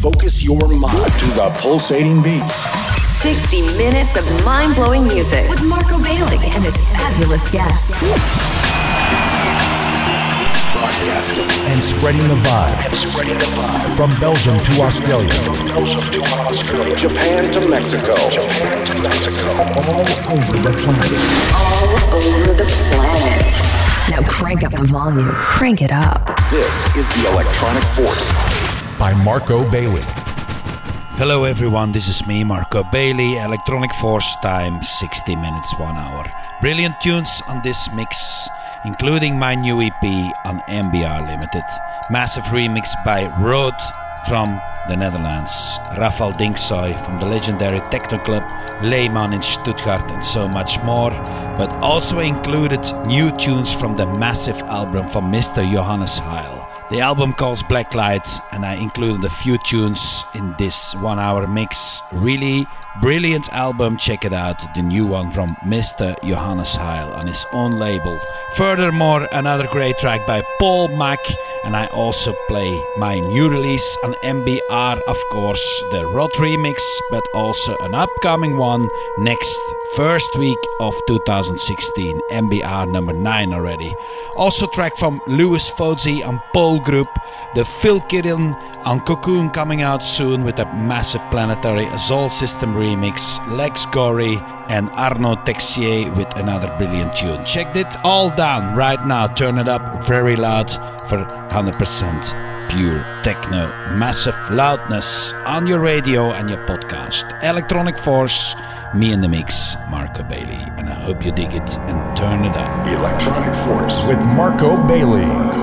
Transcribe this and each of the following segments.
focus your mind to the pulsating beats. 60 minutes of mind blowing music with Marco Bailey and his fabulous guests. Broadcasting and spreading the vibe. From Belgium to Australia, Japan to Mexico, all over the planet. All over the planet. Now crank up the volume. Crank it up. This is the Electronic Force by Marco Bailey. Hello everyone, this is me, Marco Bailey, Electronic Force time, 60 minutes, 1 hour. Brilliant tunes on this mix, including my new EP on MBR Limited. Massive remix by Rod from the Netherlands, Rafael Dincsoy from the legendary techno club Lehmann in Stuttgart, and so much more. But also included new tunes from the massive album from Mr. Johannes Heil. The album calls Black Lights, and I included a few tunes in this one hour mix. Really brilliant album, check it out. The new one from Mr. Johannes Heil on his own label. Furthermore, another great track by Paul Mack, and I also play my new release on MBR, of course, the Rod remix, but also an upcoming one next first week of 2016, MBR number 9 already. Also track from Louis Fozzi and Paul Group, the Phil Kieran on Cocoon coming out soon with a massive Planetary Assault System remix, Lex Gorrie and Arnaud Texier with another brilliant tune. Check it all down right now, turn it up very loud for 100% pure techno, massive loudness on your radio and your podcast. Electronic Force, me in the mix, Marco Bailey, and I hope you dig it and turn it up. Electronic Force with Marco Bailey.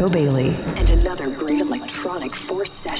Marco Bailey and another great electronic force session.